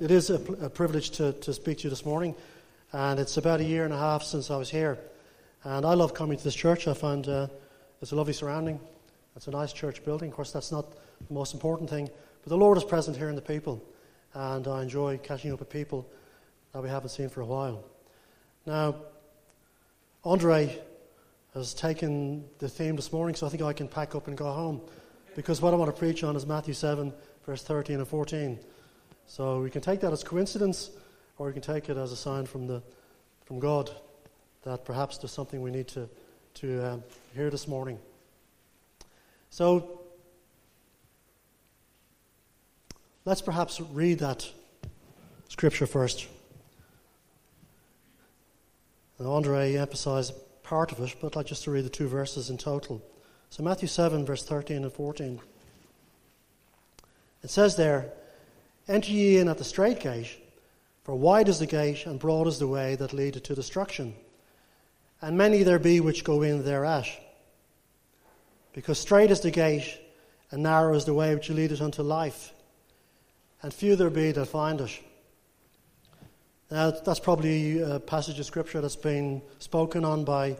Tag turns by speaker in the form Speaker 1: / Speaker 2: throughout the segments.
Speaker 1: it is a, a privilege to, to speak to you this morning, and it's about a year and a half since I was here. And I love coming to this church. I find uh, it's a lovely surrounding. It's a nice church building. Of course, that's not the most important thing, but the Lord is present here in the people, and I enjoy catching up with people that we haven't seen for a while. Now, Andre has taken the theme this morning, so I think I can pack up and go home, because what I want to preach on is Matthew 7, verse 13 and 14. So we can take that as coincidence, or we can take it as a sign from, the, from God that perhaps there's something we need to, to um, hear this morning. So let's perhaps read that scripture first. And Andre emphasized part of it, but I'd like just to read the two verses in total. So Matthew 7, verse 13 and 14. It says there, Enter ye in at the strait gate, for wide is the gate, and broad is the way that leadeth to destruction. And many there be which go in thereat. Because strait is the gate, and narrow is the way which leadeth unto life, and few there be that find it. Now, that's probably a passage of scripture that's been spoken on by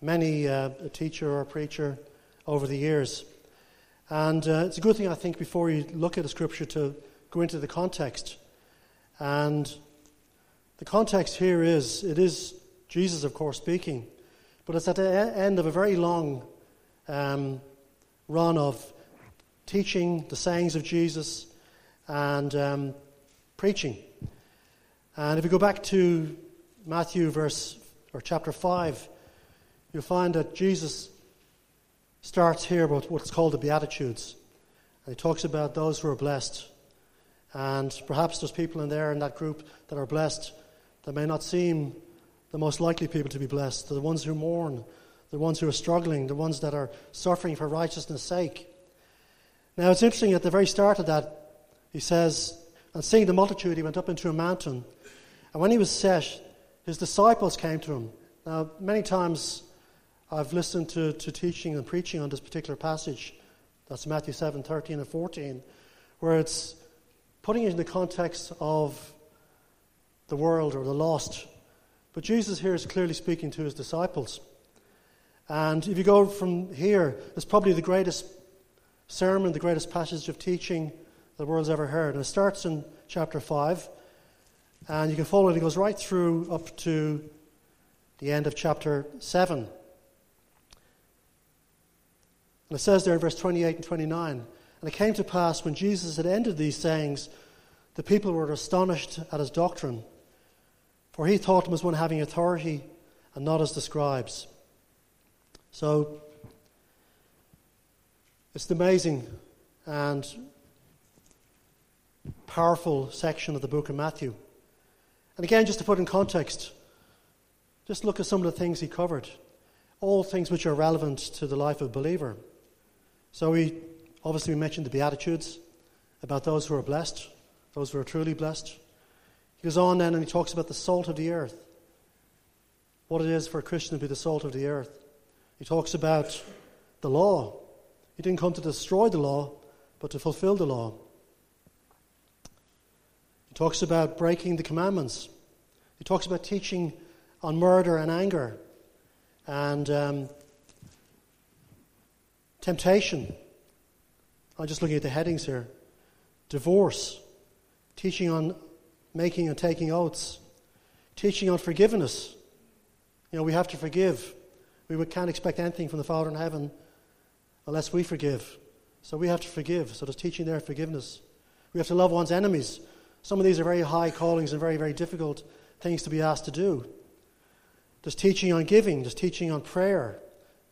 Speaker 1: many uh, a teacher or a preacher over the years. And uh, it's a good thing, I think, before you look at a scripture to go into the context. And the context here is it is Jesus, of course, speaking, but it's at the end of a very long um, run of teaching the sayings of Jesus and um, preaching. And if you go back to Matthew verse or chapter 5, you'll find that Jesus starts here with what's called the Beatitudes. And he talks about those who are blessed. And perhaps there's people in there in that group that are blessed that may not seem the most likely people to be blessed. The ones who mourn, the ones who are struggling, the ones that are suffering for righteousness' sake. Now it's interesting at the very start of that, he says, And seeing the multitude, he went up into a mountain. And when he was set, his disciples came to him. Now, many times I've listened to, to teaching and preaching on this particular passage. That's Matthew 7 13 and 14, where it's putting it in the context of the world or the lost. But Jesus here is clearly speaking to his disciples. And if you go from here, it's probably the greatest sermon, the greatest passage of teaching the world's ever heard. And it starts in chapter 5, and you can follow it. It goes right through up to the end of chapter 7. And it says there in verse 28 and 29 and it came to pass when Jesus had ended these sayings, the people were astonished at his doctrine, for he taught him as one having authority and not as the scribes. So, it's an amazing and powerful section of the book of Matthew. And again, just to put in context, just look at some of the things he covered. All things which are relevant to the life of a believer. So he Obviously, we mentioned the Beatitudes about those who are blessed, those who are truly blessed. He goes on then and he talks about the salt of the earth, what it is for a Christian to be the salt of the earth. He talks about the law. He didn't come to destroy the law, but to fulfill the law. He talks about breaking the commandments. He talks about teaching on murder and anger and um, temptation. I'm just looking at the headings here divorce, teaching on making and taking oaths, teaching on forgiveness. You know, we have to forgive. We can't expect anything from the Father in heaven unless we forgive. So we have to forgive. So there's teaching there forgiveness. We have to love one's enemies. Some of these are very high callings and very, very difficult things to be asked to do. There's teaching on giving, there's teaching on prayer.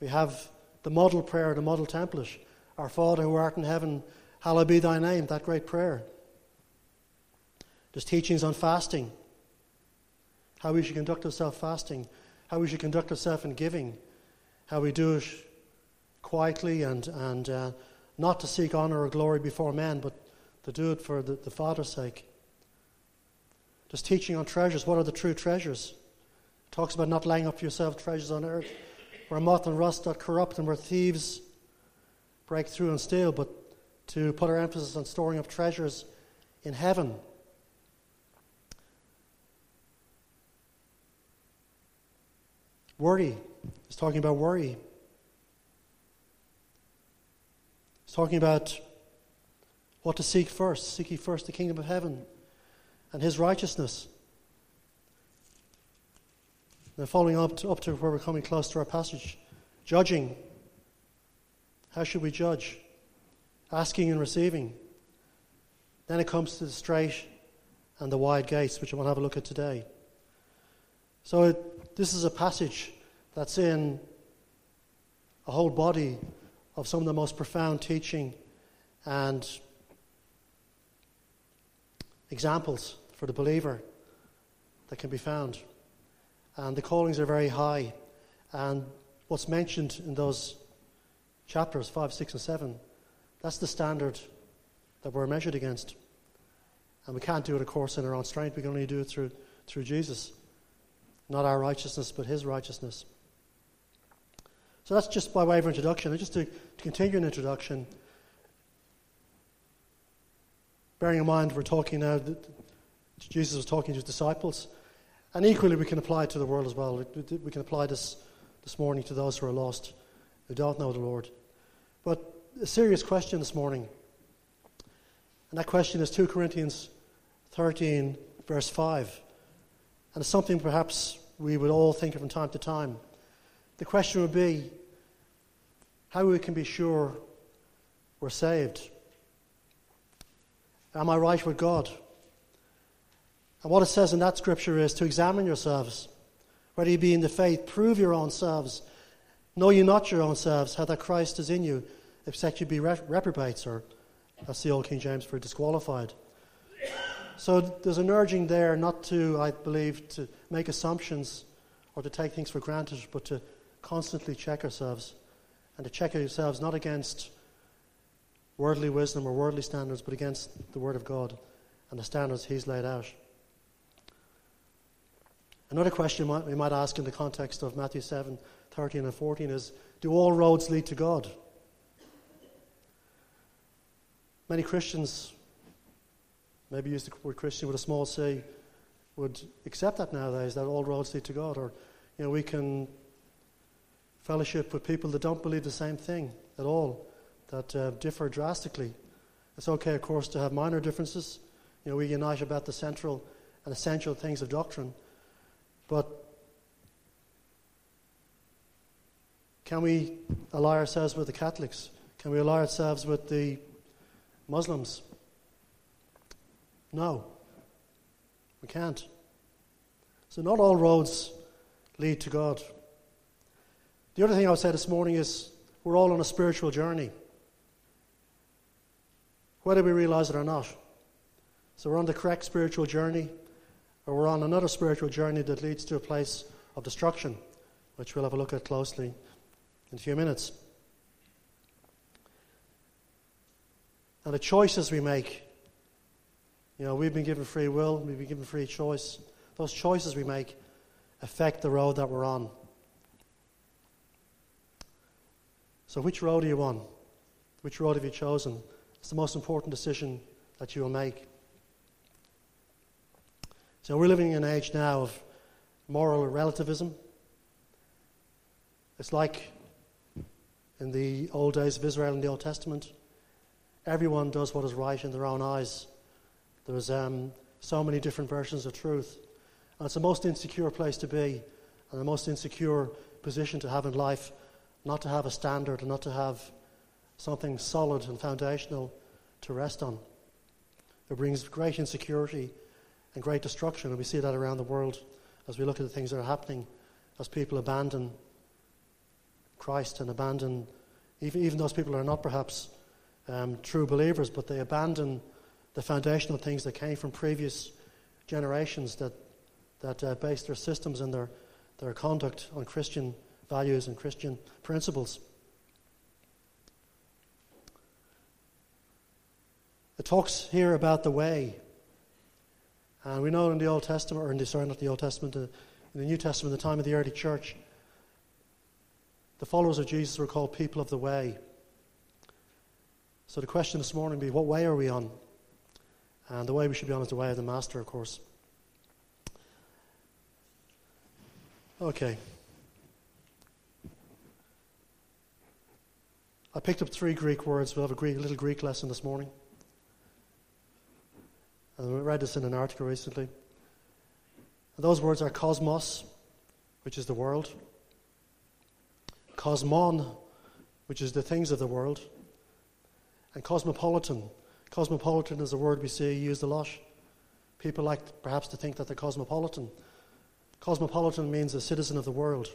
Speaker 1: We have the model prayer, the model template. Our Father who art in heaven, hallowed be thy name, that great prayer. There's teachings on fasting, how we should conduct ourselves fasting, how we should conduct ourselves in giving, how we do it quietly and, and uh, not to seek honor or glory before men, but to do it for the, the Father's sake. There's teaching on treasures. What are the true treasures? It talks about not laying up for yourself treasures on earth, where moth and rust doth corrupt, and where thieves break through and steal, but to put our emphasis on storing up treasures in heaven. Worry. He's talking about worry. He's talking about what to seek first. Seek ye first the kingdom of heaven and his righteousness. Now, following up to, up to where we're coming close to our passage, judging. How should we judge? Asking and receiving. Then it comes to the straight and the wide gates, which I want to have a look at today. So, it, this is a passage that's in a whole body of some of the most profound teaching and examples for the believer that can be found. And the callings are very high. And what's mentioned in those chapters 5, 6, and 7, that's the standard that we're measured against. And we can't do it, of course, in our own strength. We can only do it through, through Jesus. Not our righteousness, but his righteousness. So that's just by way of introduction. And just to, to continue an introduction, bearing in mind we're talking now, that Jesus was talking to his disciples. And equally, we can apply it to the world as well. We can apply this this morning to those who are lost, who don't know the Lord. But a serious question this morning. And that question is 2 Corinthians 13, verse 5. And it's something perhaps we would all think of from time to time. The question would be how we can be sure we're saved. Am I right with God? And what it says in that scripture is to examine yourselves, whether you be in the faith, prove your own selves. Know ye not your own selves, how that Christ is in you, except you be reprobates, or that's the old King James for disqualified. So there's an urging there not to, I believe, to make assumptions or to take things for granted, but to constantly check ourselves and to check ourselves not against worldly wisdom or worldly standards, but against the Word of God and the standards He's laid out. Another question we might ask in the context of Matthew 7 13 and 14 is Do all roads lead to God? Many Christians, maybe use the word Christian with a small c, would accept that nowadays, that all roads lead to God. Or, you know, we can fellowship with people that don't believe the same thing at all, that uh, differ drastically. It's okay, of course, to have minor differences. You know, we unite about the central and essential things of doctrine. But can we ally ourselves with the Catholics? Can we ally ourselves with the Muslims? No, we can't. So, not all roads lead to God. The other thing I would say this morning is we're all on a spiritual journey, whether we realize it or not. So, we're on the correct spiritual journey or we're on another spiritual journey that leads to a place of destruction, which we'll have a look at closely in a few minutes. And the choices we make, you know, we've been given free will, we've been given free choice. Those choices we make affect the road that we're on. So, which road are you on? Which road have you chosen? It's the most important decision that you will make. So we're living in an age now of moral relativism. It's like in the old days of Israel in the Old Testament. Everyone does what is right in their own eyes. There's um, so many different versions of truth. And it's the most insecure place to be, and the most insecure position to have in life, not to have a standard and not to have something solid and foundational to rest on. It brings great insecurity and great destruction. And we see that around the world as we look at the things that are happening as people abandon Christ and abandon, even, even those people are not perhaps um, true believers, but they abandon the foundational things that came from previous generations that, that uh, based their systems and their, their conduct on Christian values and Christian principles. It talks here about the way and we know in the Old Testament, or in the, sorry, not the Old Testament, uh, in the New Testament, the time of the early church, the followers of Jesus were called people of the way. So the question this morning would be what way are we on? And the way we should be on is the way of the Master, of course. Okay. I picked up three Greek words. We'll have a, Greek, a little Greek lesson this morning. And I read this in an article recently. And those words are cosmos, which is the world, cosmon, which is the things of the world, and cosmopolitan. Cosmopolitan is a word we see used a lot. People like perhaps to think that they're cosmopolitan. Cosmopolitan means a citizen of the world.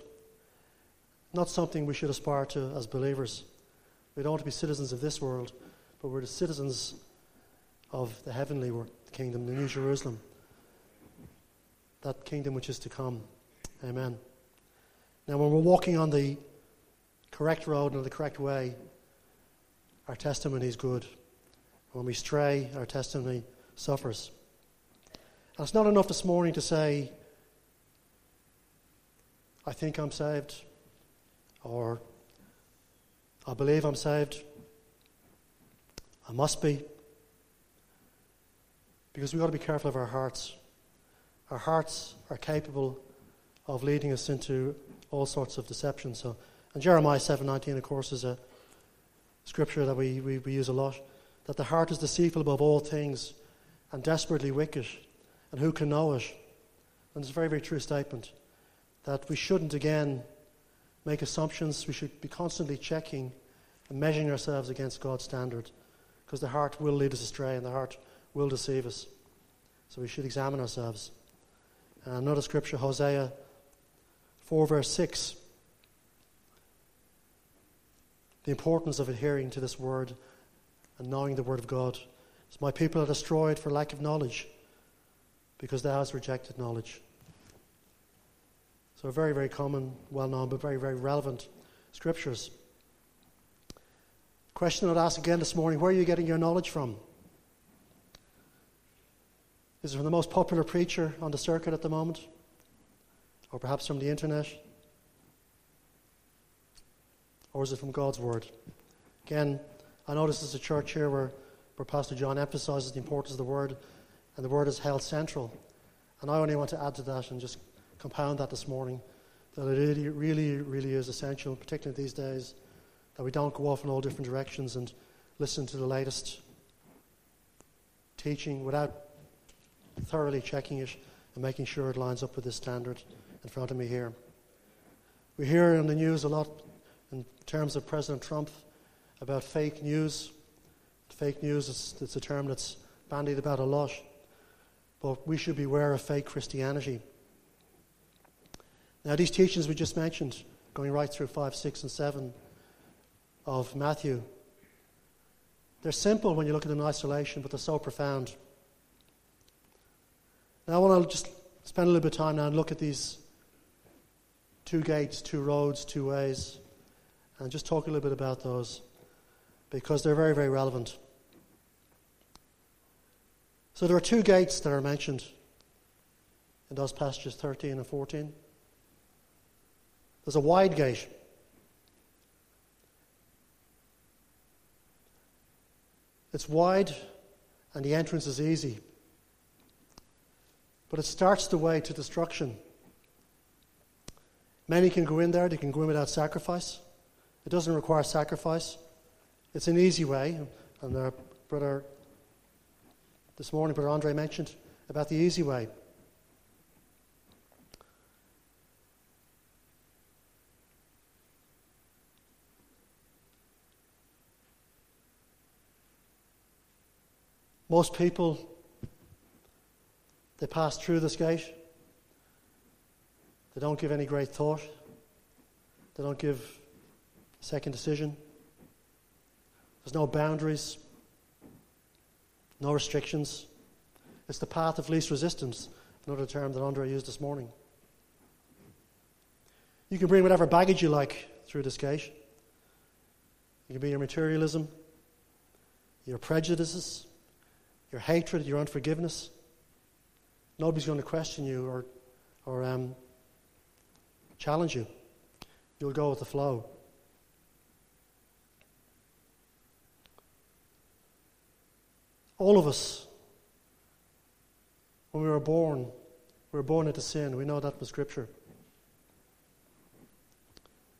Speaker 1: Not something we should aspire to as believers. We don't want to be citizens of this world, but we're the citizens of the heavenly kingdom, the New Jerusalem, that kingdom which is to come. Amen. Now, when we're walking on the correct road and the correct way, our testimony is good. When we stray, our testimony suffers. And it's not enough this morning to say, I think I'm saved, or I believe I'm saved. I must be. Because we've got to be careful of our hearts. Our hearts are capable of leading us into all sorts of deception. So, and Jeremiah 7:19, of course, is a scripture that we, we, we use a lot. That the heart is deceitful above all things and desperately wicked, and who can know it? And it's a very, very true statement that we shouldn't again make assumptions. We should be constantly checking and measuring ourselves against God's standard because the heart will lead us astray and the heart will deceive us. So we should examine ourselves. And another scripture, Hosea 4, verse 6. The importance of adhering to this word and knowing the word of God. My people are destroyed for lack of knowledge because thou hast rejected knowledge. So, very, very common, well known, but very, very relevant scriptures. Question I'd ask again this morning where are you getting your knowledge from? Is it from the most popular preacher on the circuit at the moment? Or perhaps from the internet? Or is it from God's Word? Again, I know this is a church here where, where Pastor John emphasizes the importance of the Word, and the Word is held central. And I only want to add to that and just compound that this morning that it really, really, really is essential, particularly these days, that we don't go off in all different directions and listen to the latest teaching without thoroughly checking it and making sure it lines up with this standard in front of me here. We hear in the news a lot in terms of President Trump about fake news. Fake news is it's a term that's bandied about a lot, but we should beware of fake Christianity. Now, these teachings we just mentioned, going right through 5, 6, and 7 of Matthew, they're simple when you look at them in isolation, but they're so profound. Now, I want to just spend a little bit of time now and look at these two gates, two roads, two ways, and just talk a little bit about those because they're very, very relevant. So, there are two gates that are mentioned in those passages 13 and 14. There's a wide gate. It's wide and the entrance is easy. But it starts the way to destruction. Many can go in there, they can go in without sacrifice. It doesn't require sacrifice. It's an easy way. And our brother, this morning, Brother Andre mentioned about the easy way. Most people, they pass through this gate. They don't give any great thought. They don't give second decision. There's no boundaries, no restrictions. It's the path of least resistance, another term that Andre used this morning. You can bring whatever baggage you like through this gate. You can be your materialism, your prejudices, your hatred, your unforgiveness. Nobody's going to question you or, or um, challenge you. You'll go with the flow. All of us, when we were born, we were born into sin. We know that from Scripture.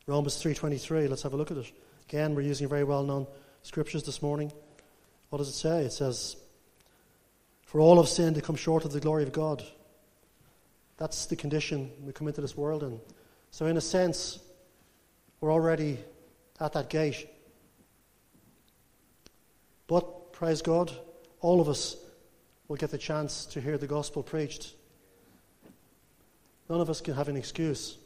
Speaker 1: Romans 3.23, let's have a look at it. Again, we're using very well known scriptures this morning. What does it say? It says, For all have sinned to come short of the glory of God. That's the condition we come into this world in. So, in a sense, we're already at that gate. But, praise God, all of us will get the chance to hear the gospel preached. None of us can have an excuse.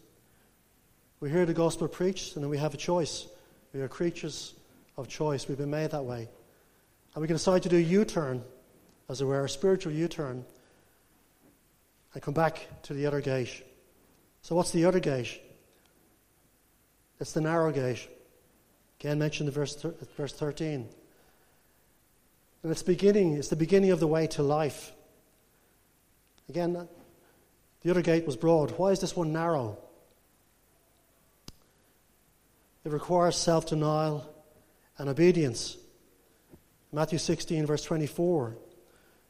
Speaker 1: We hear the gospel preached, and then we have a choice. We are creatures of choice. We've been made that way. And we can decide to do a U turn, as it were, a spiritual U turn, and come back to the other gate. So, what's the other gate? It's the narrow gate. Again, mentioned in verse, verse 13. And it's beginning, it's the beginning of the way to life. Again, the other gate was broad. Why is this one narrow? It requires self denial and obedience. Matthew 16, verse 24,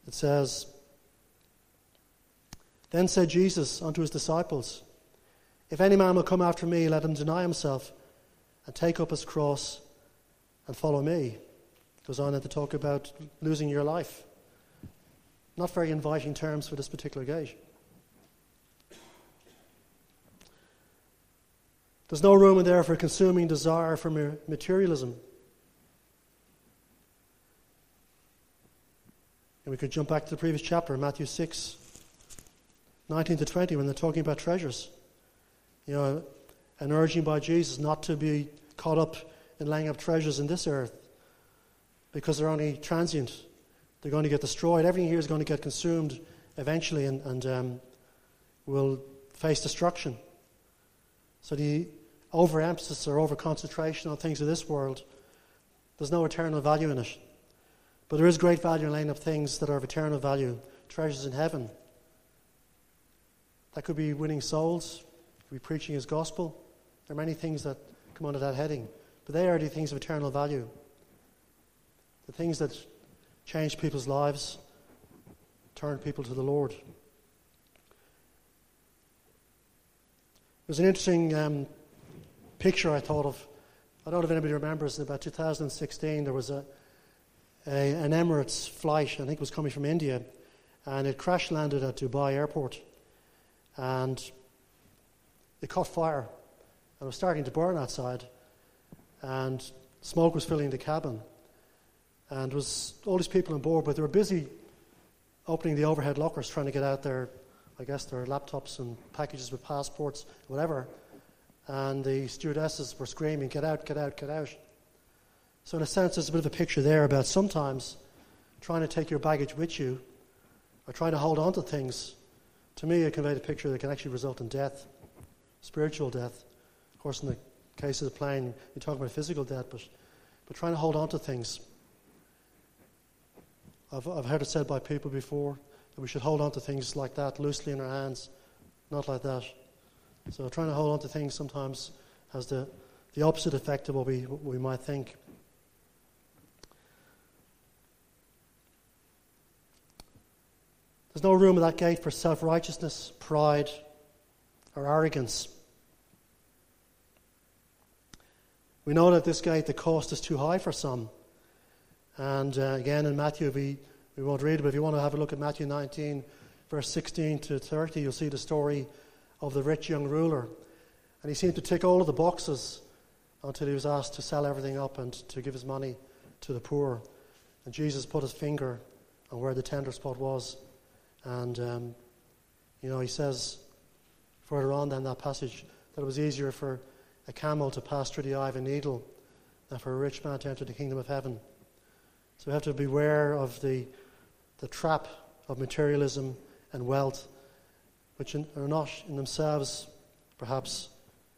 Speaker 1: it says, Then said Jesus unto his disciples, If any man will come after me, let him deny himself and take up his cross and follow me. Goes on to talk about losing your life. Not very inviting terms for this particular gauge. There's no room in there for consuming desire for materialism. And we could jump back to the previous chapter, Matthew 6, 19 to 20, when they're talking about treasures. You know, and urging by Jesus not to be caught up in laying up treasures in this earth because they're only transient. They're going to get destroyed. Everything here is going to get consumed eventually and, and um, will face destruction. So the overemphasis or overconcentration on things of this world, there's no eternal value in it. But there is great value in laying up things that are of eternal value, treasures in heaven. That could be winning souls, could be preaching his gospel. There are many things that come under that heading. But they are the things of eternal value. The things that change people's lives, turn people to the Lord. There's an interesting um, picture I thought of. I don't know if anybody remembers, in about 2016, there was a, a, an Emirates flight, I think it was coming from India, and it crash landed at Dubai airport. And it caught fire, and it was starting to burn outside, and smoke was filling the cabin. And there was all these people on board, but they were busy opening the overhead lockers, trying to get out their, I guess, their laptops and packages with passports, whatever and the stewardesses were screaming, Get out, get out, get out. So, in a sense, there's a bit of a picture there about sometimes trying to take your baggage with you or trying to hold on to things. To me, it conveyed a picture that can actually result in death, spiritual death. Of course, in the case of the plane, you're talking about physical death, but, but trying to hold on to things. I've, I've heard it said by people before that we should hold on to things like that loosely in our hands, not like that. So trying to hold on to things sometimes has the, the opposite effect of what we, what we might think. There's no room at that gate for self righteousness, pride, or arrogance. We know that this gate, the cost is too high for some. And uh, again, in Matthew, we, we won't read it, but if you want to have a look at Matthew 19, verse 16 to 30, you'll see the story of the rich young ruler. And he seemed to tick all of the boxes until he was asked to sell everything up and to give his money to the poor. And Jesus put his finger on where the tender spot was. And, um, you know, he says further on in that passage that it was easier for a camel to pass through the eye of a needle than for a rich man to enter the kingdom of heaven. So we have to beware of the, the trap of materialism and wealth which are not in themselves perhaps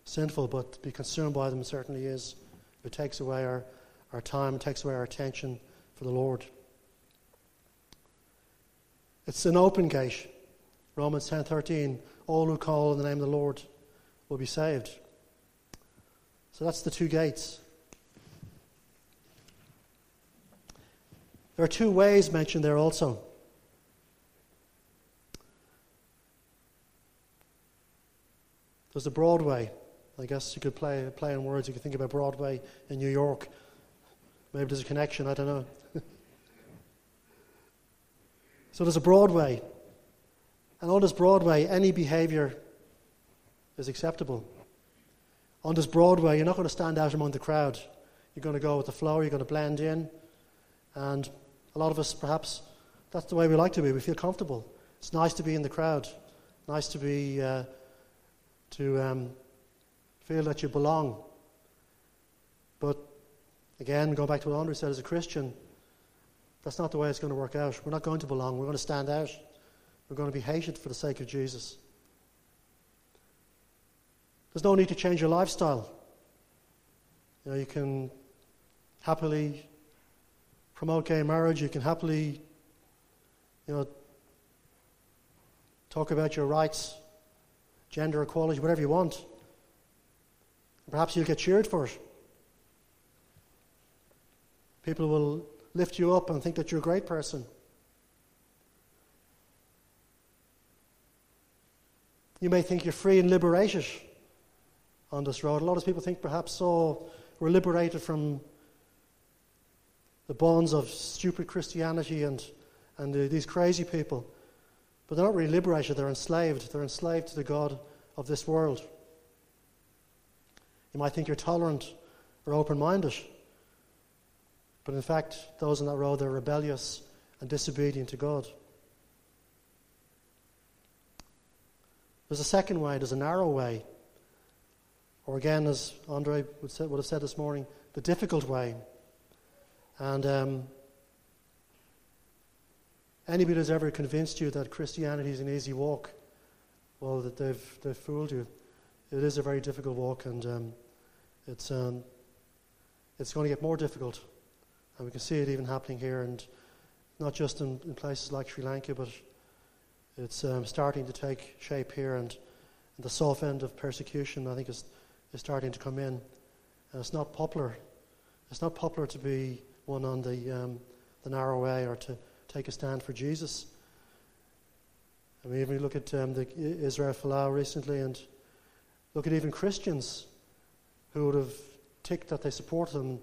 Speaker 1: sinful, but to be consumed by them certainly is. It takes away our, our time, takes away our attention for the Lord. It's an open gate. Romans 10:13, all who call on the name of the Lord will be saved. So that's the two gates. There are two ways mentioned there also. There's a Broadway. I guess you could play, play on words. You could think about Broadway in New York. Maybe there's a connection, I don't know. so there's a Broadway. And on this Broadway, any behavior is acceptable. On this Broadway, you're not going to stand out among the crowd. You're going to go with the flow, you're going to blend in. And a lot of us, perhaps, that's the way we like to be. We feel comfortable. It's nice to be in the crowd, nice to be, uh, to um, feel that you belong. But again, going back to what Andre said, as a Christian, that's not the way it's going to work out. We're not going to belong, we're going to stand out. We're going to be hated for the sake of Jesus. There's no need to change your lifestyle. You know, you can happily promote gay marriage. You can happily, you know, talk about your rights, gender equality, whatever you want. Perhaps you'll get cheered for it. People will lift you up and think that you're a great person. You may think you're free and liberated on this road. A lot of people think perhaps, oh, we're liberated from the bonds of stupid Christianity and, and uh, these crazy people. But they're not really liberated, they're enslaved. They're enslaved to the God of this world. You might think you're tolerant or open minded. But in fact, those on that road, they're rebellious and disobedient to God. There's a second way, there's a narrow way. Or again, as Andre would, say, would have said this morning, the difficult way. And um, anybody who's ever convinced you that Christianity is an easy walk, well, that they've, they've fooled you. It is a very difficult walk, and um, it's, um, it's going to get more difficult. And we can see it even happening here, and not just in, in places like Sri Lanka, but it's um, starting to take shape here, and, the soft end of persecution, I think, is, is starting to come in. And it's not popular. It's not popular to be one on the, um, the narrow way or to take a stand for Jesus. I mean, even look at um, the Israel Folau recently, and look at even Christians who would have ticked that they support them,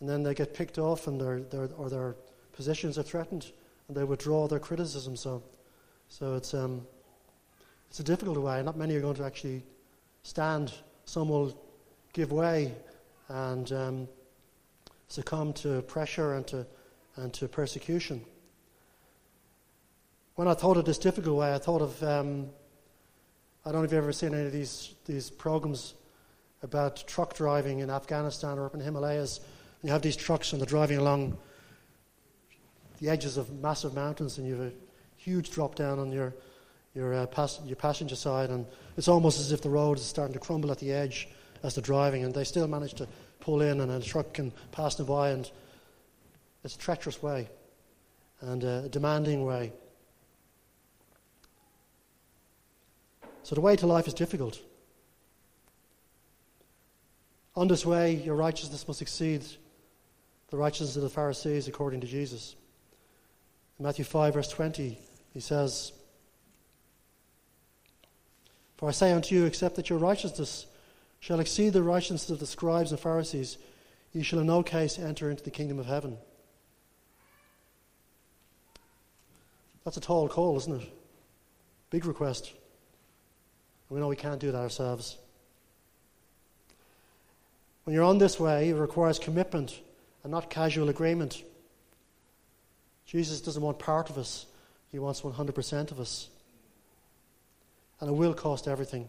Speaker 1: and then they get picked off, and their, their or their positions are threatened, and they withdraw their criticism. So so it's, um, it's a difficult way. Not many are going to actually stand. Some will give way and um, succumb to pressure and to, and to persecution. When I thought of this difficult way, I thought of um, I don't know if you've ever seen any of these, these programs about truck driving in Afghanistan or up in the Himalayas. And you have these trucks and they're driving along the edges of massive mountains, and you have a huge drop down on your your, uh, pass- your passenger side, and it's almost as if the road is starting to crumble at the edge as they're driving, and they still manage to pull in, and a truck can pass them by, and it's a treacherous way and a demanding way. So the way to life is difficult. On this way, your righteousness must exceed the righteousness of the Pharisees according to Jesus. In Matthew 5, verse 20, he says, For I say unto you, except that your righteousness shall exceed the righteousness of the scribes and Pharisees, ye shall in no case enter into the kingdom of heaven. That's a tall call, isn't it? Big request. We know we can't do that ourselves. When you're on this way, it requires commitment and not casual agreement. Jesus doesn't want part of us, he wants 100% of us. And it will cost everything.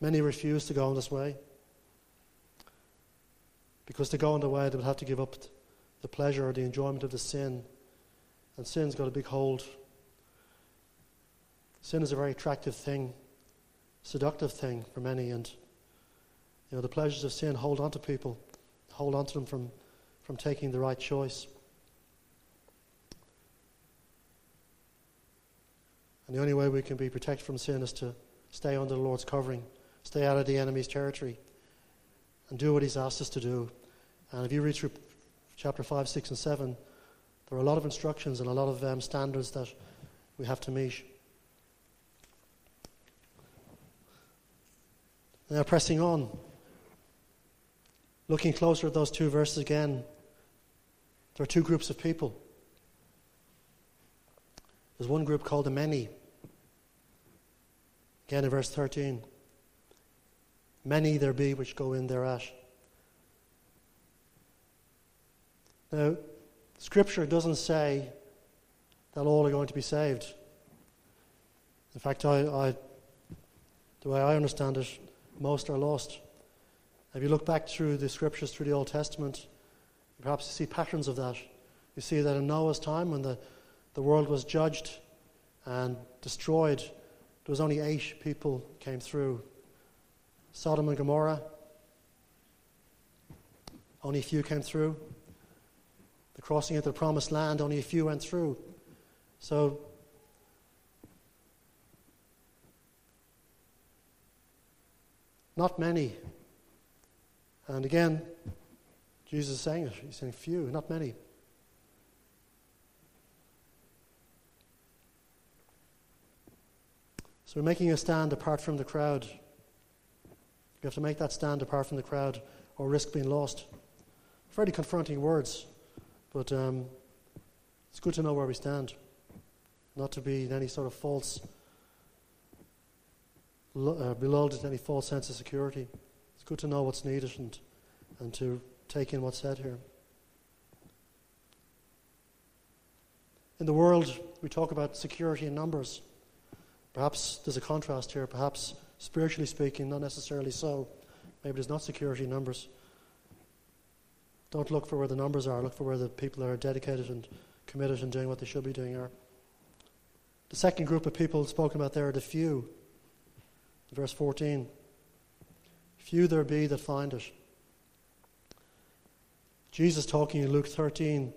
Speaker 1: Many refuse to go on this way. Because to go on the way, they will have to give up the pleasure or the enjoyment of the sin. And sin's got a big hold. Sin is a very attractive thing, seductive thing for many, and you know the pleasures of sin hold on to people, hold on to them from from taking the right choice. And the only way we can be protected from sin is to stay under the Lord's covering, stay out of the enemy's territory, and do what He's asked us to do. And if you read through chapter 5, 6, and 7, there are a lot of instructions and a lot of um, standards that we have to meet. Now, pressing on, looking closer at those two verses again, there are two groups of people. There's one group called the many. Again in verse 13. Many there be which go in thereat. Now, Scripture doesn't say that all are going to be saved. In fact, I, I, the way I understand it, most are lost. If you look back through the Scriptures, through the Old Testament, perhaps you see patterns of that. You see that in Noah's time, when the, the world was judged and destroyed, there was only eight people came through. Sodom and Gomorrah, only a few came through. The crossing into the promised land, only a few went through. So, not many. And again, Jesus is saying it. He's saying few, not many. So we're making a stand apart from the crowd. You have to make that stand apart from the crowd or risk being lost. Fairly confronting words, but um, it's good to know where we stand. Not to be in any sort of false, uh, belulled in any false sense of security. It's good to know what's needed and, and to take in what's said here. In the world, we talk about security in numbers. Perhaps there's a contrast here. Perhaps spiritually speaking, not necessarily so. Maybe there's not security in numbers. Don't look for where the numbers are. Look for where the people that are dedicated and committed and doing what they should be doing are. The second group of people spoken about there are the few. Verse 14. Few there be that find it. Jesus talking in Luke 13,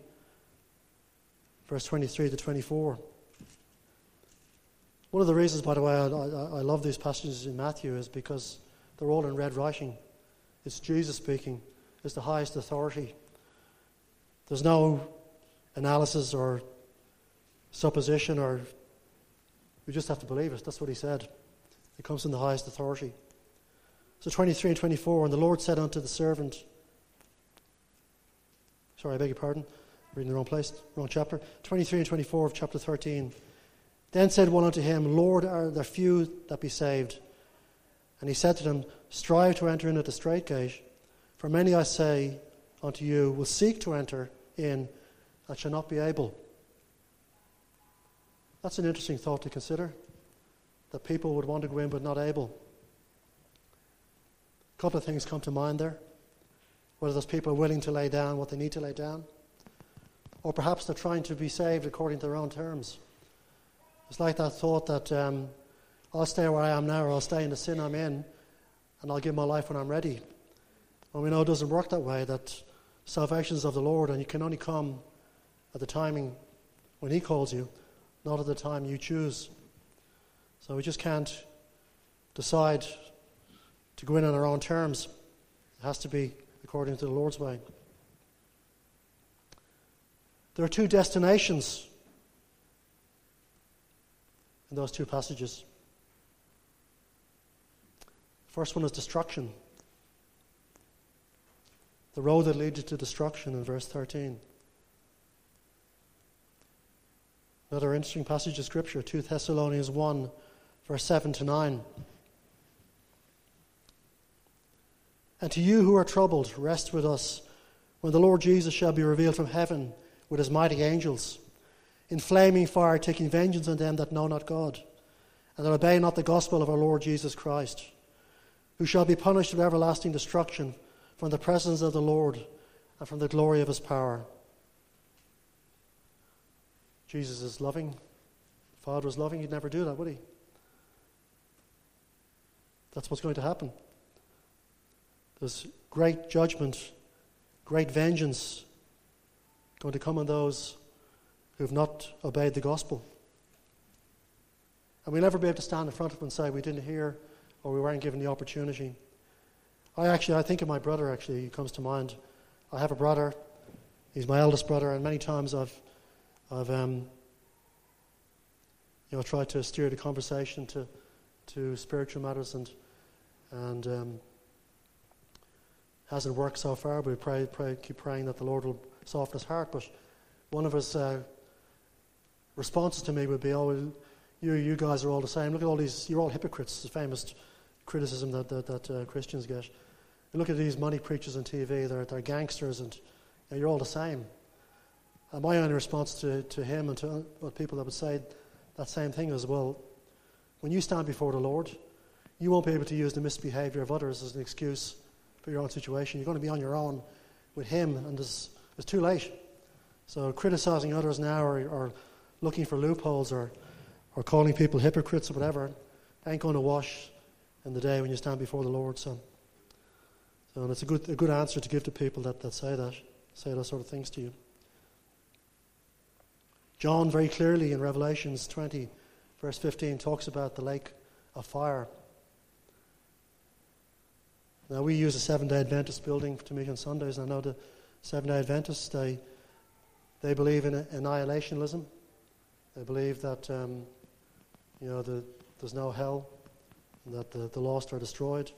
Speaker 1: verse 23 to 24. One of the reasons, by the way, I, I, I, love these passages in Matthew is because they're all in red writing. It's Jesus speaking, it's the highest authority. There's no analysis or supposition, or we just have to believe it. That's what he said. It comes from the highest authority. So 23 and 24, and the Lord said unto the servant, Sorry, I beg your pardon, reading the wrong place, wrong chapter. 23 and 24 of chapter 13. Then said one unto him, Lord, are there few that be saved? And he said to them, Strive to enter in at the strait gate, for many, I say unto you, will seek to enter in and shall not be able. That's an interesting thought to consider, that people would want to go in but not able. A couple of things come to mind there. Whether those people are willing to lay down what they need to lay down, or perhaps they're trying to be saved according to their own terms. It's like that thought that um, I'll stay where I am now, or I'll stay in the sin I'm in, and I'll give my life when I'm ready. And we know it doesn't work that way, that salvation is of the Lord, and you can only come at the timing when He calls you, not at the time you choose. So we just can't decide to go in on our own terms. It has to be according to the Lord's way. There are two destinations in those two passages. The first one is destruction. The road that leads to destruction in verse 13. Another interesting passage of Scripture, 2 Thessalonians 1, verse 7 to 9. And to you who are troubled, rest with us when the Lord Jesus shall be revealed from heaven with his mighty angels in flaming fire, taking vengeance on them that know not God, and that obey not the gospel of our Lord Jesus Christ, who shall be punished with everlasting destruction from the presence of the Lord and from the glory of his power. Jesus is loving. If God was loving, he'd never do that, would he? That's what's going to happen. There's great judgment, great vengeance going to come on those who have not obeyed the gospel. And we'll never be able to stand in front of them and say we didn't hear or we weren't given the opportunity. I actually, I think of my brother actually, he comes to mind. I have a brother, he's my eldest brother, and many times I've, I've um, you know, tried to steer the conversation to, to spiritual matters and And um, hasn't worked so far, but we pray, pray, keep praying that the Lord will soften his heart. But one of his uh, responses to me would be, "Oh, you, you guys are all the same. Look at all these. You're all hypocrites." The famous criticism that that, that uh, Christians get. And look at these money preachers on TV. They're they're gangsters, and you know, you're all the same. And my only response to, to him and to uh, people that would say that same thing is, well, when you stand before the Lord, you won't be able to use the misbehavior of others as an excuse for your own situation. You're going to be on your own with Him, and it's, it's too late. So criticizing others now or, or looking for loopholes or, or calling people hypocrites or whatever ain't going to wash in the day when you stand before the Lord. So, so and it's a good, a good answer to give to people that, that say that, say those sort of things to you. John very clearly in Revelations 20, verse 15, talks about the lake of fire. Now, we use a Seven day Adventist building to meet on Sundays, and I know the Seven day Adventists, they, they believe in annihilationism. They believe that um, you know, the, there's no hell, that the, the lost are destroyed.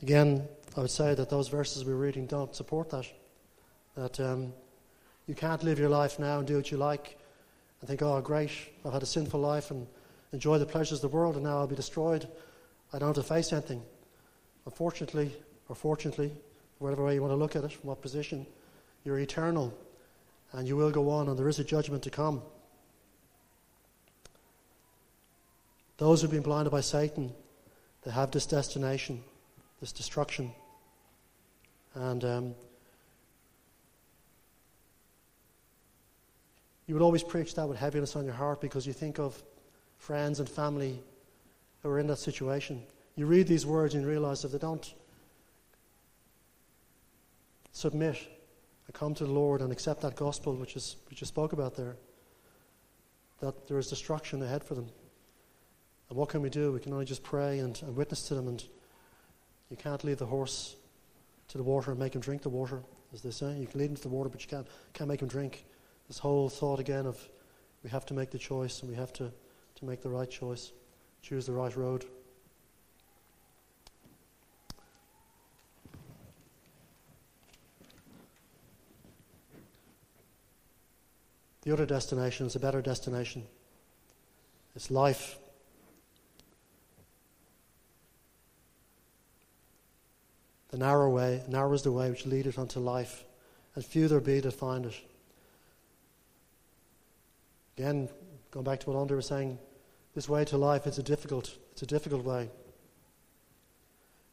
Speaker 1: Again, I would say that those verses we're reading don't support that. That um, you can't live your life now and do what you like and think, oh, great, I've had a sinful life and enjoy the pleasures of the world, and now I'll be destroyed. I don't have to face anything. Unfortunately, or fortunately, whatever way you want to look at it, from what position, you're eternal and you will go on, and there is a judgment to come. Those who've been blinded by Satan, they have this destination, this destruction. And um, you would always preach that with heaviness on your heart because you think of friends and family who are in that situation. You read these words and realize if they don't submit and come to the Lord and accept that gospel which is which you spoke about there, that there is destruction ahead for them. And what can we do? We can only just pray and, and witness to them and you can't lead the horse to the water and make him drink the water, as they say. You can lead him to the water, but you can't, can't make him drink this whole thought again of we have to make the choice and we have to, to make the right choice, choose the right road. The other destination is a better destination. It's life. The narrow way, narrow is the way which leadeth unto life, and few there be that find it. Again, going back to what Andre was saying, this way to life is a difficult, it's a difficult way.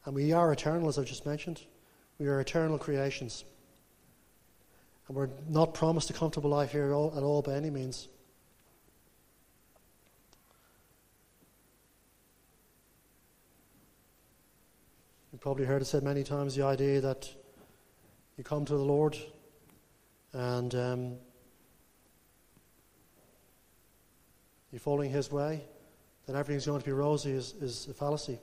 Speaker 1: And we are eternal, as I've just mentioned. We are eternal creations. And we're not promised a comfortable life here at all, at all by any means. Probably heard it said many times the idea that you come to the Lord and um, you're following His way, then everything's going to be rosy is, is a fallacy.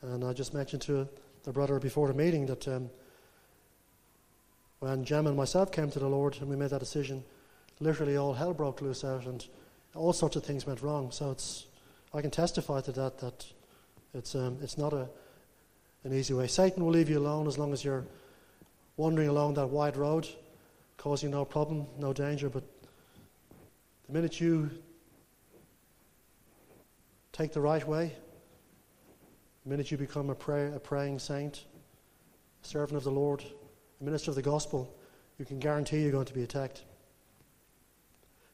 Speaker 1: And I just mentioned to the brother before the meeting that um, when Jem and myself came to the Lord and we made that decision, literally all hell broke loose out and all sorts of things went wrong. So it's, I can testify to that, that it's, um, it's not a, an easy way. Satan will leave you alone as long as you're wandering along that wide road, causing no problem, no danger. But the minute you take the right way, the minute you become a, pray, a praying saint, a servant of the Lord, a minister of the gospel, you can guarantee you're going to be attacked.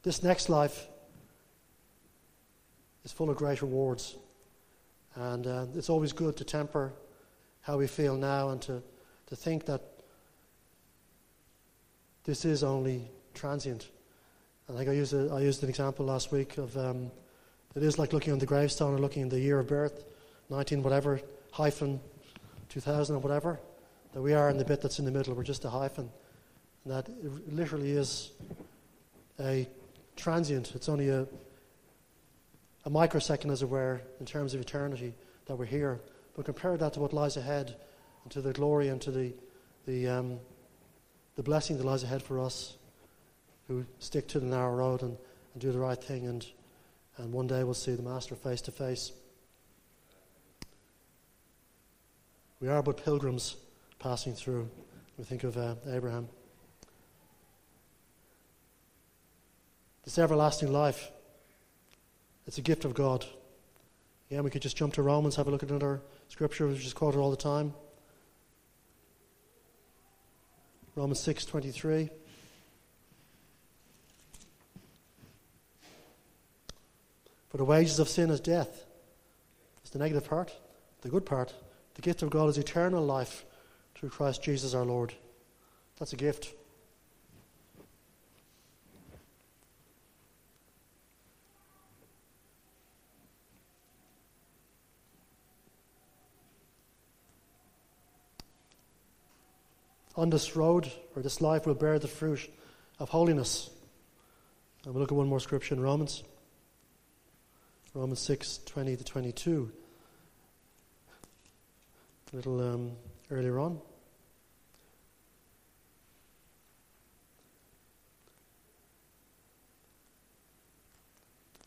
Speaker 1: This next life is full of great rewards. And uh, it's always good to temper how we feel now and to, to think that this is only transient. I think I used, a, I used an example last week of um, it is like looking on the gravestone or looking in the year of birth, 19 whatever, hyphen 2000 or whatever, that we are in the bit that's in the middle. We're just a hyphen. And that it literally is a transient. It's only a, a microsecond, as it were, in terms of eternity that we're here. But compare that to what lies ahead and to the glory and to the, the, um, the blessing that lies ahead for us who stick to the narrow road and, and do the right thing and and one day we'll see the Master face to face. We are but pilgrims passing through. We think of uh, Abraham. This everlasting life, it's a gift of God. Yeah, we could just jump to Romans, have a look at another scripture which is quoted all the time. Romans 6:23. For the wages of sin is death. It's the negative part. The good part, the gift of God is eternal life through Christ Jesus our Lord. That's a gift. On this road, or this life, will bear the fruit of holiness. And we'll look at one more scripture in Romans. Romans 6 20 to 22. A little um, earlier on.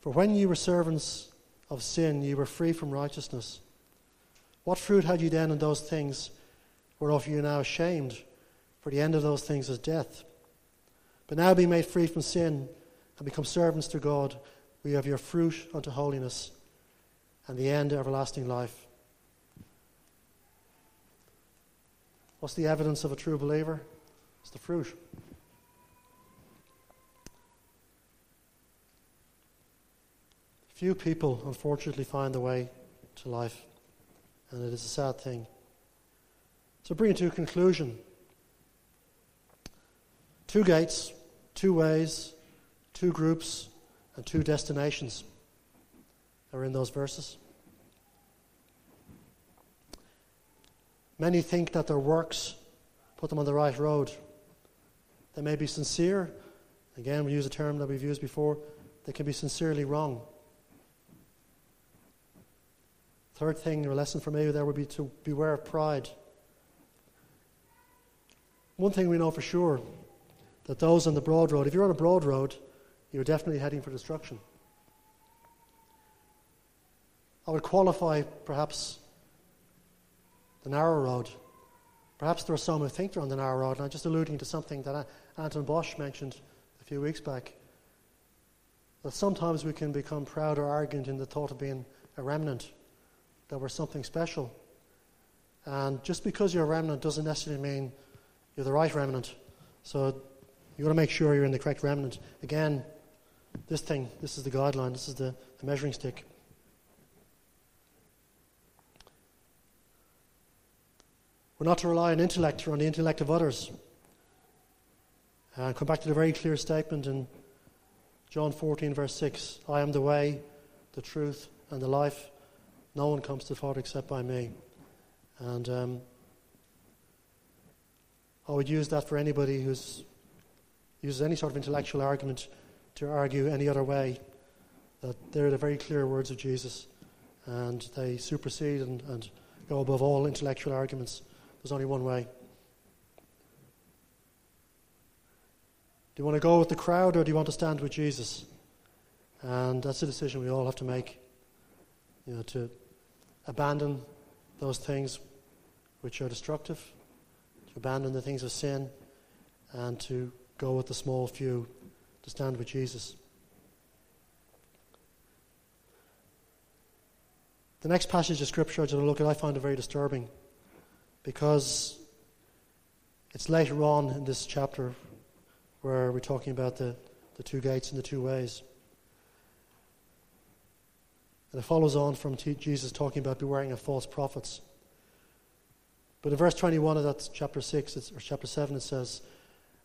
Speaker 1: For when you were servants of sin, you were free from righteousness. What fruit had you then in those things whereof you are now ashamed? For the end of those things is death. But now being made free from sin and become servants to God, we have your fruit unto holiness, and the end everlasting life. What's the evidence of a true believer? It's the fruit. Few people, unfortunately, find the way to life, and it is a sad thing. So, bring it to a conclusion. Two gates, two ways, two groups, and two destinations are in those verses. Many think that their works put them on the right road. They may be sincere. Again, we use a term that we've used before. They can be sincerely wrong. Third thing, or lesson for me there would be to beware of pride. One thing we know for sure that those on the broad road, if you're on a broad road, you're definitely heading for destruction. I would qualify perhaps the narrow road. Perhaps there are some who think they're on the narrow road, and I'm just alluding to something that Anton Bosch mentioned a few weeks back. That sometimes we can become proud or arrogant in the thought of being a remnant, that we're something special. And just because you're a remnant doesn't necessarily mean you're the right remnant. So you want to make sure you're in the correct remnant. Again, this thing, this is the guideline, this is the, the measuring stick. We're not to rely on intellect or on the intellect of others. And come back to the very clear statement in John 14, verse 6 I am the way, the truth, and the life. No one comes to the Father except by me. And um, I would use that for anybody who uses any sort of intellectual argument to argue any other way. That they're the very clear words of Jesus, and they supersede and, and go above all intellectual arguments. There's only one way. Do you want to go with the crowd or do you want to stand with Jesus? And that's a decision we all have to make. You know, to abandon those things which are destructive, to abandon the things of sin, and to go with the small few to stand with Jesus. The next passage of Scripture going to look at, I find it very disturbing because it's later on in this chapter where we're talking about the, the two gates and the two ways. And it follows on from t- Jesus talking about bewaring of false prophets. But in verse 21 of that chapter 6, or chapter 7, it says,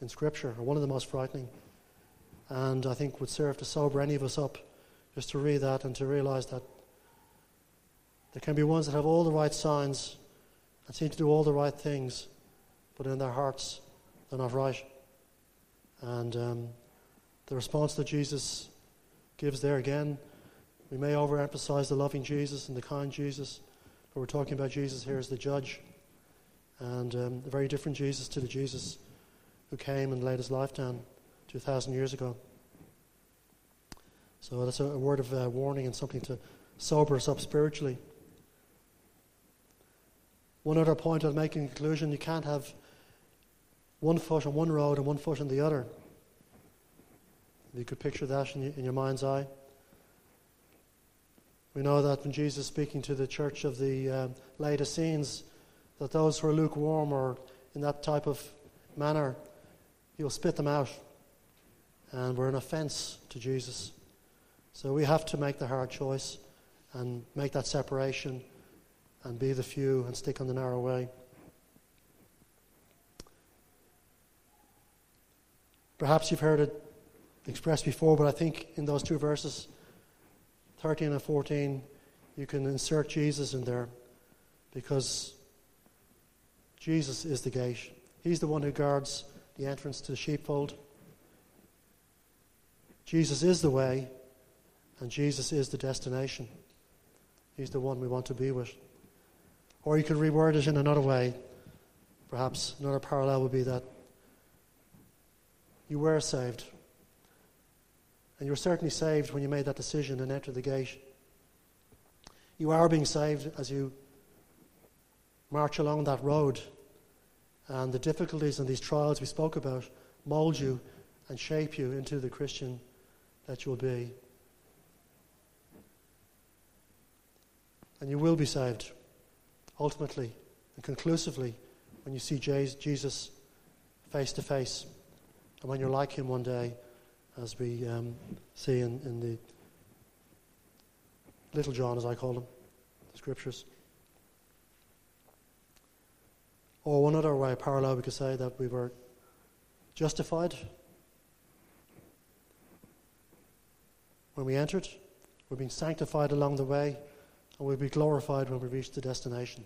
Speaker 1: in Scripture, or one of the most frightening. And I think would serve to sober any of us up just to read that and to realize that there can be ones that have all the right signs and seem to do all the right things, but in their hearts they're not right. And um, the response that Jesus gives there again, we may overemphasize the loving Jesus and the kind Jesus, but we're talking about Jesus here as the judge, and um, a very different Jesus to the Jesus who came and laid his life down 2,000 years ago. So that's a, a word of uh, warning and something to sober us up spiritually. One other point I'll make in conclusion you can't have one foot on one road and one foot on the other. You could picture that in, in your mind's eye. We know that when Jesus is speaking to the church of the uh, Laodiceans, that those who are lukewarm or in that type of manner, he will spit them out. And we're an offense to Jesus. So we have to make the hard choice and make that separation and be the few and stick on the narrow way. Perhaps you've heard it expressed before, but I think in those two verses, 13 and 14, you can insert Jesus in there because Jesus is the gate. He's the one who guards the entrance to the sheepfold. Jesus is the way, and Jesus is the destination. He's the one we want to be with. Or you could reword it in another way. Perhaps another parallel would be that you were saved. And you were certainly saved when you made that decision and entered the gate. You are being saved as you march along that road. And the difficulties and these trials we spoke about mold you and shape you into the Christian that you'll be. And you will be saved ultimately and conclusively when you see Jesus face to face and when you're like him one day, as we um, see in, in the Little John, as I call him, the scriptures. Or one other way, parallel, we could say that we were justified when we entered, we're being sanctified along the way, and we'll be glorified when we reach the destination.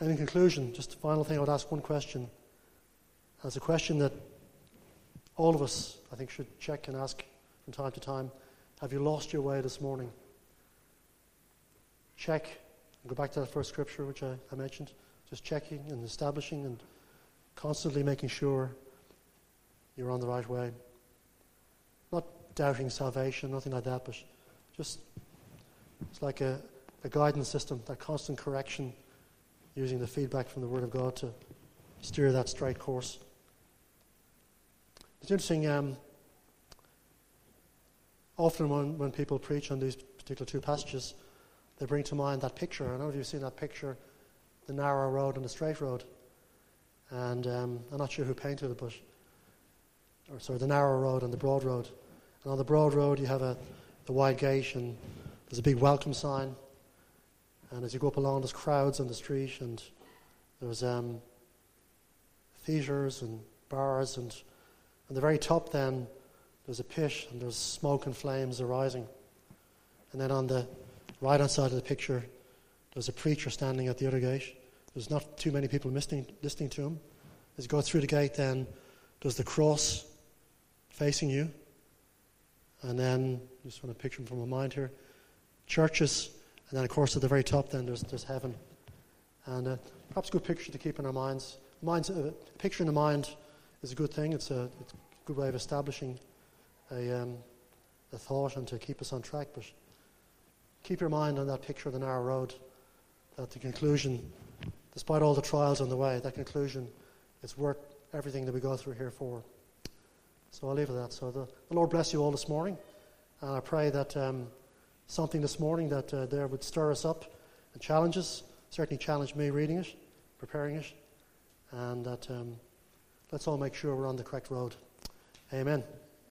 Speaker 1: And in conclusion, just a final thing, I would ask one question. As a question that all of us, I think, should check and ask from time to time Have you lost your way this morning? Check go back to that first scripture which I, I mentioned. Just checking and establishing and constantly making sure you're on the right way. Not doubting salvation, nothing like that, but just, it's like a, a guidance system, that constant correction, using the feedback from the Word of God to steer that straight course. It's interesting, um, often when, when people preach on these particular two passages, they bring to mind that picture. I don't know if you've seen that picture, the narrow road and the straight road. And um, I'm not sure who painted it, but, or sorry, the narrow road and the broad road. And on the broad road, you have a, the wide gate, and there's a big welcome sign. And as you go up along, there's crowds on the street, and there's um, theatres and bars, and on the very top, then there's a pit, and there's smoke and flames arising. And then on the right hand side of the picture, there's a preacher standing at the other gate. There's not too many people listening, listening to him. As you go through the gate, then there's the cross facing you. And then, just want to picture from my mind here, churches, and then, of course, at the very top, then there's, there's heaven. And uh, perhaps a good picture to keep in our minds. Minds, uh, picture in the mind is a good thing. It's a, it's a good way of establishing a, um, a thought and to keep us on track. But keep your mind on that picture of the narrow road. That the conclusion, despite all the trials on the way, that conclusion is worth everything that we go through here for. So I'll leave it at that. So the, the Lord bless you all this morning. And I pray that um, something this morning that uh, there would stir us up and challenge us, certainly challenge me reading it, preparing it, and that um, let's all make sure we're on the correct road. Amen.